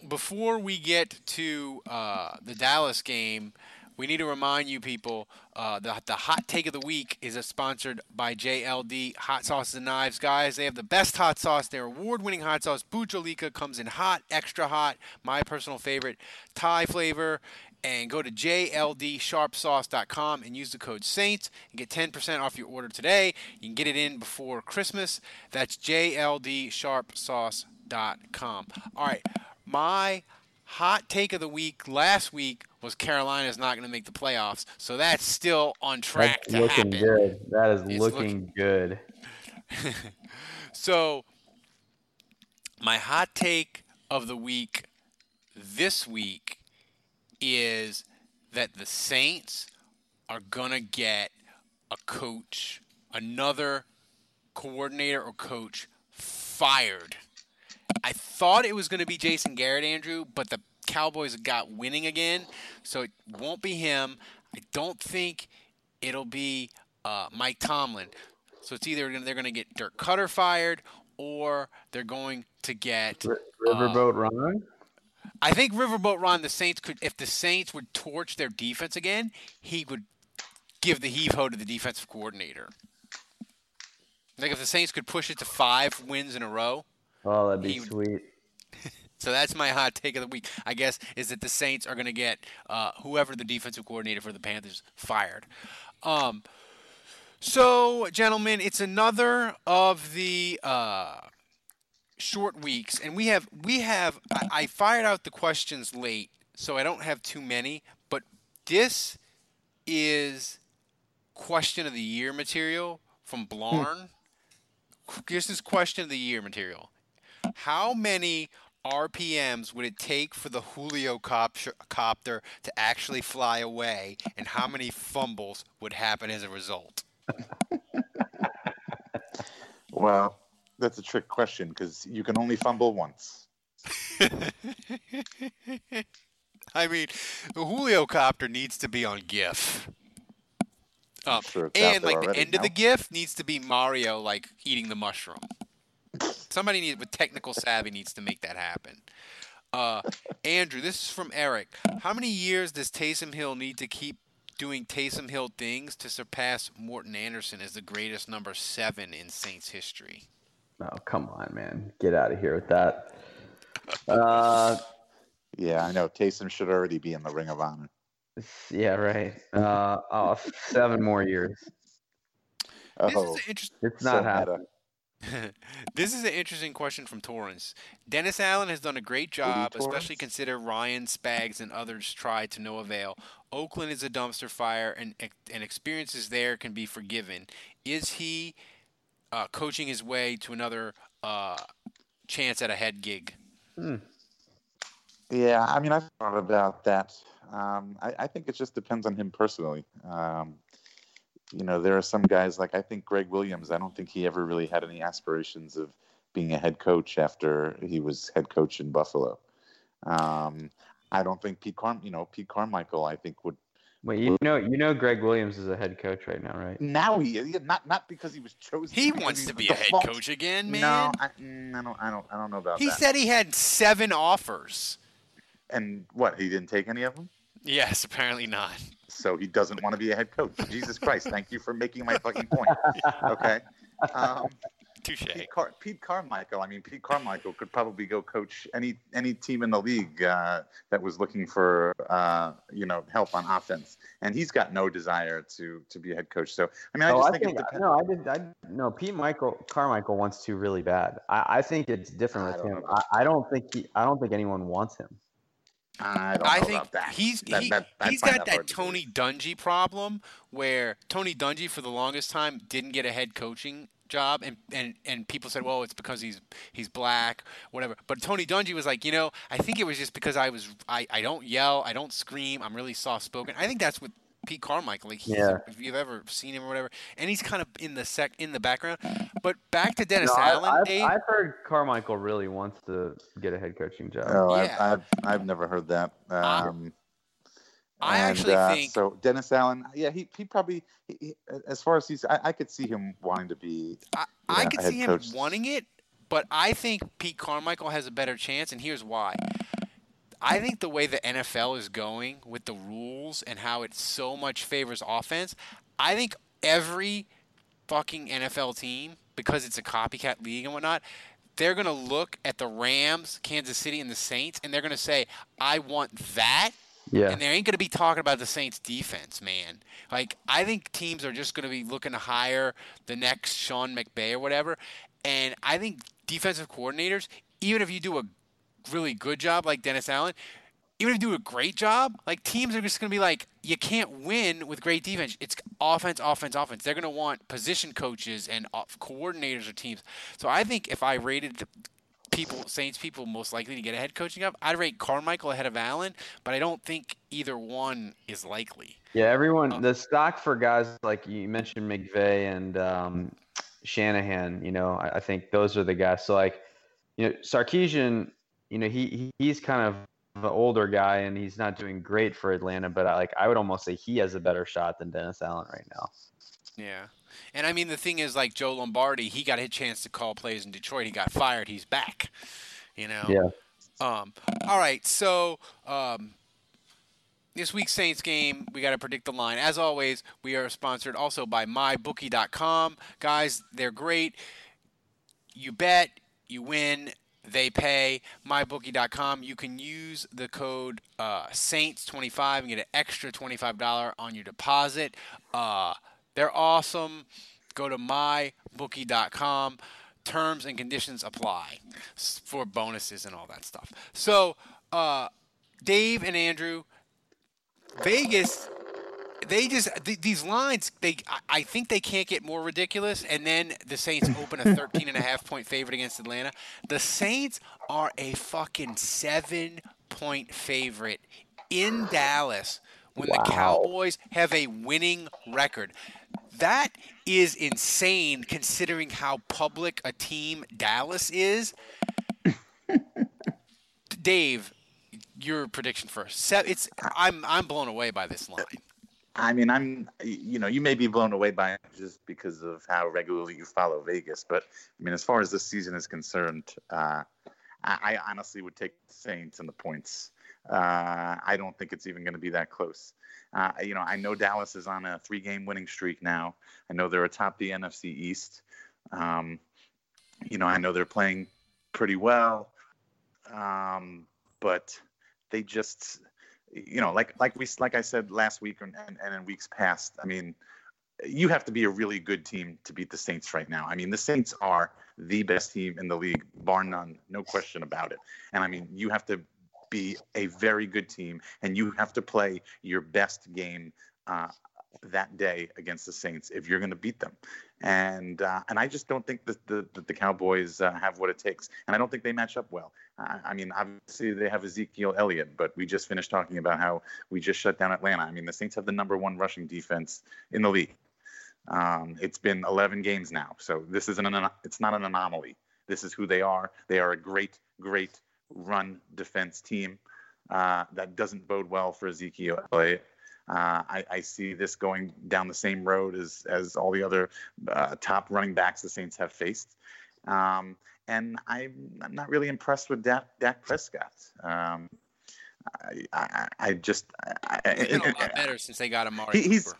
before we get to uh, the Dallas game, we need to remind you people uh, the, the hot take of the week is sponsored by JLD Hot Sauces and Knives. Guys, they have the best hot sauce. Their award winning hot sauce, Bhut Jolokia, comes in hot, extra hot, my personal favorite, Thai flavor. And go to jldsharpsauce.com and use the code SAINTS and get 10% off your order today. You can get it in before Christmas. That's jldsharpsauce.com. All right, my hot take of the week last week was Carolina's not going to make the playoffs, so that's still on track That's to looking happen. good. That is It's looking good. (laughs) So, my hot take of the week this week is that the Saints are going to get a coach, another coordinator or coach fired. I thought it was going to be Jason Garrett, Andrew, but the Cowboys got winning again, so it won't be him. I don't think it'll be uh, Mike Tomlin. So it's either they're going to get Dirk Koetter fired or they're going to get. uh, Riverboat Ron. I think Riverboat Ron, the Saints could, if the Saints would torch their defense again, he would give the heave ho to the defensive coordinator. Like if the Saints could push it to five wins in a row. Oh, that'd be He sweet. (laughs) So that's my hot take of the week. I guess is that the Saints are going to get uh, whoever the defensive coordinator for the Panthers fired. Um, So, gentlemen, it's another of the uh, short weeks, and we have we have. I, I fired out the questions late, so I don't have too many. But this is question of the year material from Blarn. This is question of the year material. How many RPMs would it take for the Julio cop- copter to actually fly away, and how many fumbles would happen as a result? Well, that's a trick question because you can only fumble once. (laughs) I mean, the Julio copter needs to be on GIF. Um, sure and like the end of the. GIF needs to be Mario like eating the mushroom. Somebody need, with technical savvy needs to make that happen. Uh, Andrew, this is from Eric. How many years does Taysom Hill need to keep doing Taysom Hill things to surpass Morten Andersen as the greatest number seven in Saints history? Oh, come on, man. Get out of here with that. Uh, Yeah, I know. Taysom should already be in the Ring of Honor. yeah, right. Uh, oh, seven more years. This Oh, is an interest- It's so not meta. happening. (laughs) this is an interesting question from Torrance. Dennis Allen has done a great job, especially consider Ryan Spags and others tried to no avail. Oakland is a dumpster fire, and and experiences there can be forgiven. Is he uh, coaching his way to another uh, chance at a head gig? Yeah, I mean, I've thought about that. Um, I, I think it just depends on him personally. Um, you know, there are some guys like I think Gregg Williams. I don't think he ever really had any aspirations of being a head coach after he was head coach in Buffalo. Um, I don't think Pete Carm, you know, Pete Carmichael. I think would Wait, you know, you know, Gregg Williams is a head coach right now, right? now he yeah, not not because he was chosen. He wants to be a head default. coach again, man. No, I, mm, I don't. I don't. I don't know about he that. He said he had seven offers. and what? He didn't take any of them. Yes, apparently not. So he doesn't want to be a head coach. Jesus Christ! Thank you for making my fucking point. (laughs) Okay. Um, Touche. Pete, Car- Pete Carmichael. I mean, Pete Carmichael could probably go coach any any team in the league uh, that was looking for uh, you know help on offense, and he's got no desire to to be a head coach. So I mean, I oh, just I think, think it depends. no, I did. I no. Pete Michael Carmichael wants to really bad. I, I think it's different with don't him. I, I don't think he. I don't think anyone wants him. I don't know I think about that. he's That- he, that- I he's got that to Tony Dungy problem where Tony Dungy for the longest time didn't get a head coaching job and, and, and people said, well, it's because he's he's black, whatever. But Tony Dungy was like, you know, I think it was just because I was I, I don't yell, I don't scream, I'm really soft spoken. I think that's what Pete Carmichael, like Yeah. if you've ever seen him or whatever, and he's kind of in the sec in the background. But back to Dennis No, Allen, I've, Dave. I've heard Carmichael really wants to get a head coaching job. Oh, Yeah. I've, I've I've never heard that. Um, I and, actually uh, think- so. Dennis Allen, yeah, he he probably he, he- as far as he's, I, I could see him wanting to be. I, you I know, could a head see him coach. wanting it, but I think Pete Carmichael has a better chance, and here's why. I think the way the NFL is going with the rules and how it so much favors offense, I think every fucking NFL team, because it's a copycat league and whatnot, they're going to look at the Rams, Kansas City, and the Saints, and they're going to say, I want that. Yeah. And they ain't going to be talking about the Saints defense, man. Like, I think teams are just going to be looking to hire the next Sean McVay or whatever. And I think defensive coordinators, even if you do a really good job like Dennis Allen, even if you do a great job, like teams are just going to be like, you can't win with great defense. It's offense, offense, offense. They're going to want position coaches and coordinators or teams. So I think if I rated the people, Saints people most likely to get a head coaching job, I'd rate Carmichael ahead of Allen, but I don't think either one is likely. Yeah, everyone. The stock for guys like you mentioned McVay and um, Shanahan. You know, I, I think those are the guys. So like, you know, Sarkisian. You know, he, he he's kind of an older guy and he's not doing great for Atlanta. But I, like, I would almost say he has a better shot than Dennis Allen right now. Yeah. And I mean, the thing is, like Joe Lombardi, he got a chance to call plays in Detroit. He got fired. He's back. You know. Yeah. Um. All right. So, um, this week's Saints game, we got to predict the line. As always, we are sponsored also by MyBookie.com. Guys, they're great. You bet, you win, they pay. MyBookie.com. You can use the code uh, Saints25 and get an extra $25 on your deposit. Uh, They're awesome. Go to mybookie.com. Terms and conditions apply for bonuses and all that stuff. So, uh, Dave and Andrew, Vegas they just th- these lines they I think they can't get more ridiculous and then the Saints open a (laughs) 13 and a half point favorite against Atlanta. The Saints are a fucking 7 point favorite in Dallas when wow. the Cowboys have a winning record. That is insane considering how public a team Dallas is. (laughs) Dave, your prediction first. It's I'm I'm blown away by this line. I mean, I'm, you know, you may be blown away by it just because of how regularly you follow Vegas, but I mean, as far as this season is concerned, uh, I, I, honestly would take the Saints and the points. Uh, I don't think it's even going to be that close. Uh, you know, I know Dallas is on a three-game winning streak now. I know they're atop the NFC East. Um, you know, I know they're playing pretty well, um, but they just you know, like like we like I said last week and, and, in weeks past, I mean, you have to be a really good team to beat the Saints right now. I mean, the Saints are the best team in the league, bar none, no question about it. And I mean, you have to be a very good team, and you have to play your best game uh, that day against the Saints if you're going to beat them. And uh, and I just don't think that the that the Cowboys uh, have what it takes, and I don't think they match up well. I mean, obviously they have Ezekiel Elliott, but we just finished talking about how we just shut down Atlanta. I mean, the Saints have the number one rushing defense in the league. Um, it's been 11 games now, so this isn't an it's not an anomaly. This is who they are. They are a great, great run defense team. Uh, that doesn't bode well for Ezekiel Elliott. Uh, I, I, see this going down the same road as as all the other uh, top running backs the Saints have faced. Um, and I'm, I'm, not really impressed with Dak, Dak Prescott. Um, I, I, I, just I, he's been a lot better since they got Amari. He, he's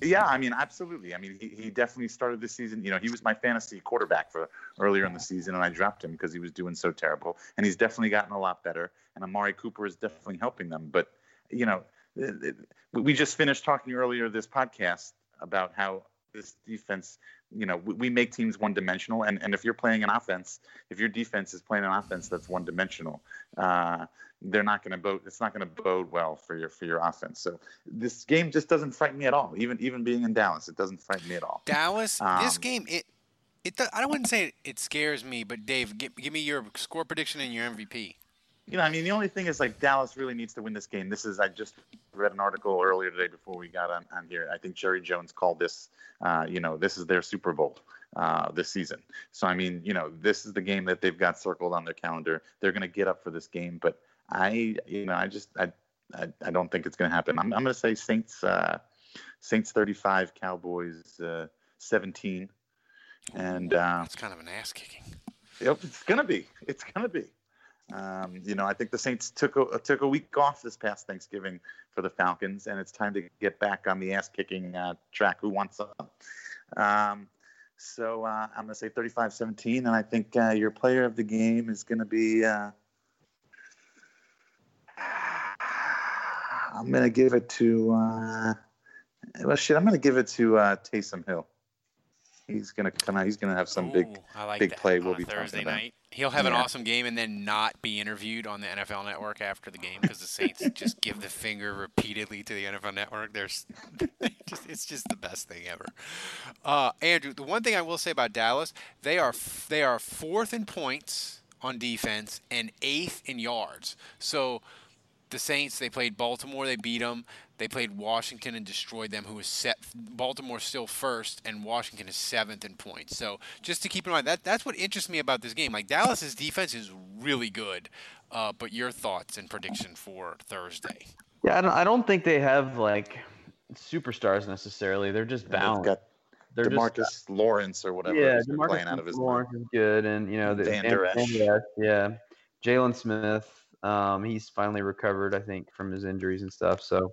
yeah, I mean, absolutely. I mean, he, he definitely started the season. You know, he was my fantasy quarterback for earlier in the season, and I dropped him because he was doing so terrible. And he's definitely gotten a lot better. And Amari Cooper is definitely helping them. But you know, we just finished talking earlier this podcast about how this defense, you know, we, we make teams one dimensional. And, and if you're playing an offense, if your defense is playing an offense that's one dimensional, uh, they're not going to bode. It's not going to bode well for your for your offense. So this game just doesn't frighten me at all. Even even being in Dallas, it doesn't frighten me at all. Dallas, um, this game, it it I wouldn't say it, it scares me, but Dave, give, give me your score prediction and your MVP you know, I mean, the only thing is like Dallas really needs to win this game. This is I just read an article earlier today before we got on, on here. I think Jerry Jones called this, uh, you know, this is their Super Bowl uh, this season. So I mean, you know, this is the game that they've got circled on their calendar. They're going to get up for this game, but I, you know, I just I I, I don't think it's going to happen. I'm I'm going to say Saints uh, Saints 35, Cowboys uh, 17, and uh, it's kind of an ass kicking. Yep, it's going to be. It's going to be. Um, you know, I think the Saints took a, took a week off this past Thanksgiving for the Falcons, and it's time to get back on the ass kicking uh, track. Who wants some? Um, so uh, I'm going to say 35 17, and I think uh, your player of the game is going to be. Uh, I'm going to give it to. Uh, well, shit, I'm going to give it to uh, Taysom Hill. He's going to come out. He's going to have some Ooh, big, like big play. We'll be Thursday night. About. He'll have yeah. an awesome game and then not be interviewed on the NFL Network after the game because the Saints (laughs) just give the finger repeatedly to the NFL Network. There's, (laughs) just, it's just the best thing ever. Uh, Andrew, the one thing I will say about Dallas, they are they are fourth in points on defense and eighth in yards. So the Saints, they played Baltimore, they beat them. They played Washington and destroyed them, who was set. Baltimore still first, and Washington is seventh in points. So just to keep in mind, that that's what interests me about this game. Like Dallas's defense is really good. Uh, but your thoughts and prediction for Thursday? Yeah, I don't, I don't think they have like superstars necessarily. They're just bound. Got they're Demarcus just, Lawrence or whatever. Yeah, Demarcus playing out of his Lawrence mind. is good, and you know the Vander Esch. Yeah, Jaylon Smith. Um, he's finally recovered, I think, from his injuries and stuff. So,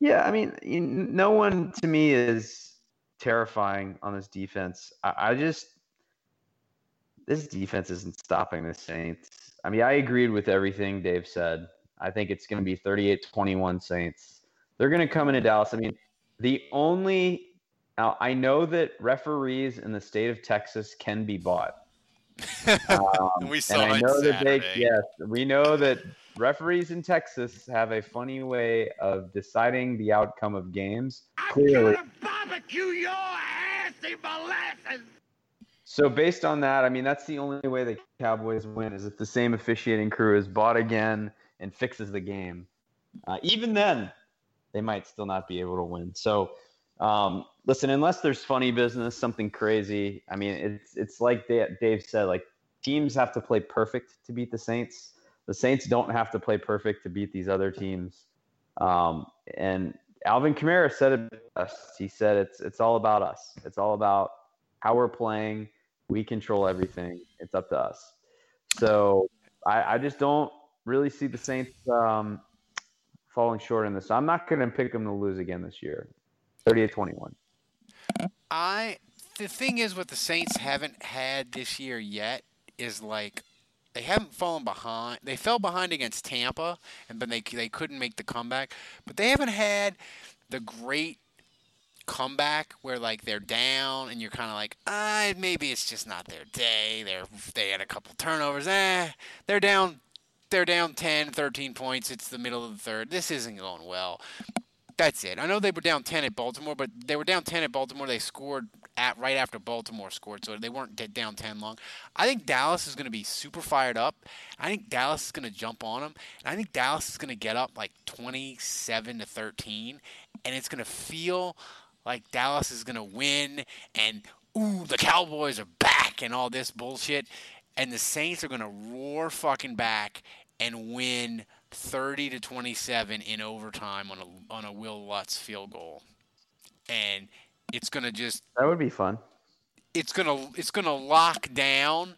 yeah, I mean, no one to me is terrifying on this defense. I, I just this defense isn't stopping the Saints. I mean, I agreed with everything Dave said. I think it's going to be 38-21 Saints. They're going to come into Dallas. I mean, the only Now I know that referees in the state of Texas can be bought. Um, (laughs) we saw and I it know that they yes, we know that referees in Texas have a funny way of deciding the outcome of games. Clearly, Barbecue your assy molasses! So based on that, I mean that's the only way the Cowboys win is if the same officiating crew is bought again and fixes the game. Uh, even then, they might still not be able to win. So um, listen, unless there's funny business, something crazy. I mean, it's it's like Dave said, like teams have to play perfect to beat the Saints. The Saints don't have to play perfect to beat these other teams. Um, and Alvin Kamara said it best. He said it's it's all about us. It's all about how we're playing. We control everything. It's up to us. So I, I just don't really see the Saints um, falling short in this. I'm not going to pick them to lose again this year. 30 to 21. I the thing is what the Saints haven't had this year yet is like they haven't fallen behind. They fell behind against Tampa, and but they they couldn't make the comeback. But they haven't had the great comeback where like they're down and you're kind of like, ah, maybe it's just not their day. They're they had a couple turnovers. Eh, they're down. They're down 10, 13 points. It's the middle of the third. This isn't going well. That's it. I know they were down 10 at Baltimore, but they were down 10 at Baltimore. They scored at right after Baltimore scored, so they weren't down 10 long. I think Dallas is going to be super fired up. I think Dallas is going to jump on them. And I think Dallas is going to get up like 27 to 13, and it's going to feel like Dallas is going to win and ooh, the Cowboys are back and all this bullshit. And the Saints are going to roar fucking back and win 30 to 27 in overtime on a on a Will Lutz field goal. And it's going to just That would be fun. it's gonna it's gonna lock down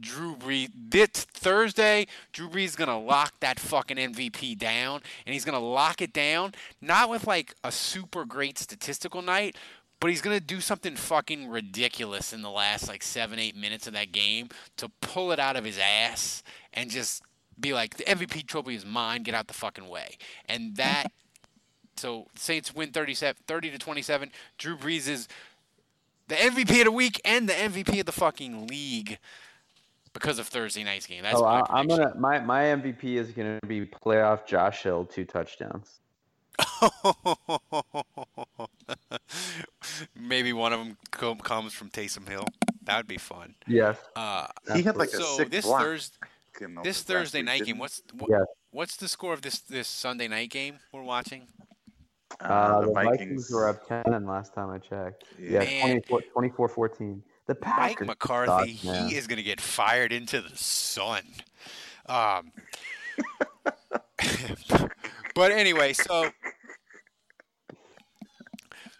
Drew Brees. This Thursday, Drew Brees is gonna lock that fucking MVP down, and he's gonna lock it down not with like a super great statistical night, but he's gonna do something fucking ridiculous in the last like seven eight minutes of that game to pull it out of his ass and just be like the MVP trophy is mine. Get out the fucking way, and that. (laughs) So Saints win 37, 30 to 27. Drew Brees is the MVP of the week and the MVP of the fucking league because of Thursday night's game. That's oh, my I, I'm gonna my my MVP is gonna be playoff Josh Hill two touchdowns. (laughs) Maybe one of them com- comes from Taysom Hill. That would be fun. Yes. Uh, He had like a so sick this block Thursday, in the this Thursday night game. What's what, Yes. what's the score of this this Sunday night game we're watching? Uh, the the Vikings. Vikings. were up 10 last time I checked. Yeah. Yeah, Man. 24 14. The Mike Packers. McCarthy, suck, he is going to get fired into the sun. Um, (laughs) (laughs) but anyway, so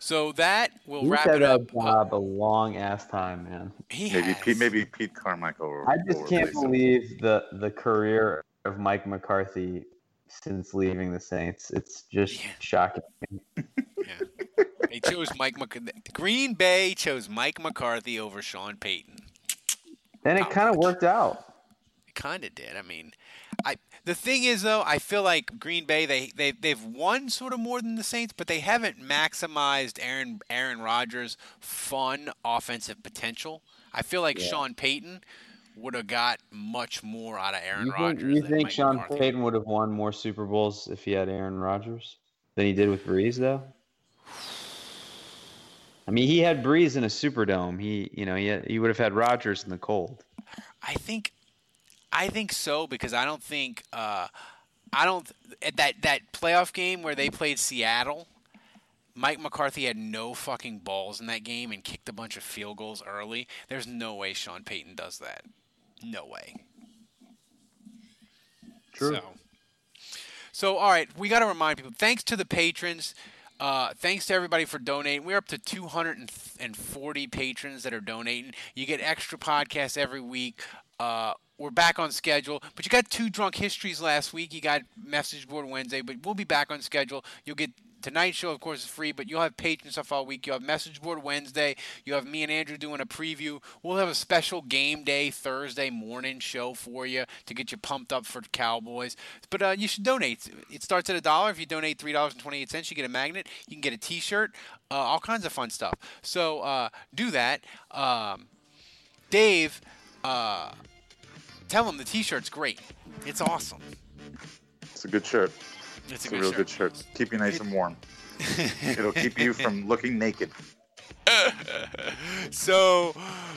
so that will He's wrap had it up. Uh, job a long ass time, man. he Maybe has. Pete, maybe Pete Carmichael. will- I just will can't replace him. believe the the career of Mike McCarthy since leaving the Saints. It's just Yeah. shocking. They chose Mike McCarthy. Green Bay chose Mike McCarthy over Sean Payton. And it kind of worked out. It kind of did. I mean, I the thing is though, I feel like Green Bay they they they've won sort of more than the Saints, but they haven't maximized Aaron Aaron Rodgers' fun offensive potential. I feel like Yeah. Sean Payton would have got much more out of Aaron You think, Rodgers. you than think Sean McCarthy. Payton would have won more Super Bowls if he had Aaron Rodgers than he did with Brees, though? I mean, he had Brees in a Superdome. He, you know, he had, he would have had Rodgers in the cold. I think, I think so because I don't think, uh, I don't at that that playoff game where they played Seattle. Mike McCarthy had no fucking balls in that game and kicked a bunch of field goals early. There's no way Sean Payton does that. No way. True. So, so all right, we got to remind people. Thanks to the patrons. Uh, thanks to everybody for donating. We're up to 240 patrons that are donating. You get extra podcasts every week. Uh, we're back on schedule, but you got two drunk histories last week. You got message board Wednesday, but we'll be back on schedule. You'll get tonight's show, of course, is free, but you'll have patron stuff all week. You'll have message board Wednesday. You have me and Andrew doing a preview. We'll have a special game day Thursday morning show for you to get you pumped up for Cowboys. But uh, you should donate. It starts at a dollar. If you donate three dollars and twenty eight cents, you get a magnet. You can get a T-shirt. Uh, all kinds of fun stuff. So uh, do that. Um, Dave, uh, tell him the T-shirt's great. It's awesome. It's a good shirt. It's a a, good real shirt. good shirt. Keep you nice and warm. (laughs) It'll keep you from looking naked. (laughs) so,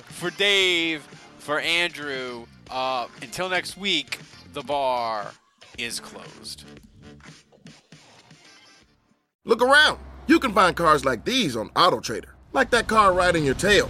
for Dave, for Andrew, uh, until next week, the bar is closed. Look around. You can find cars like these on AutoTrader, like that car riding your tail.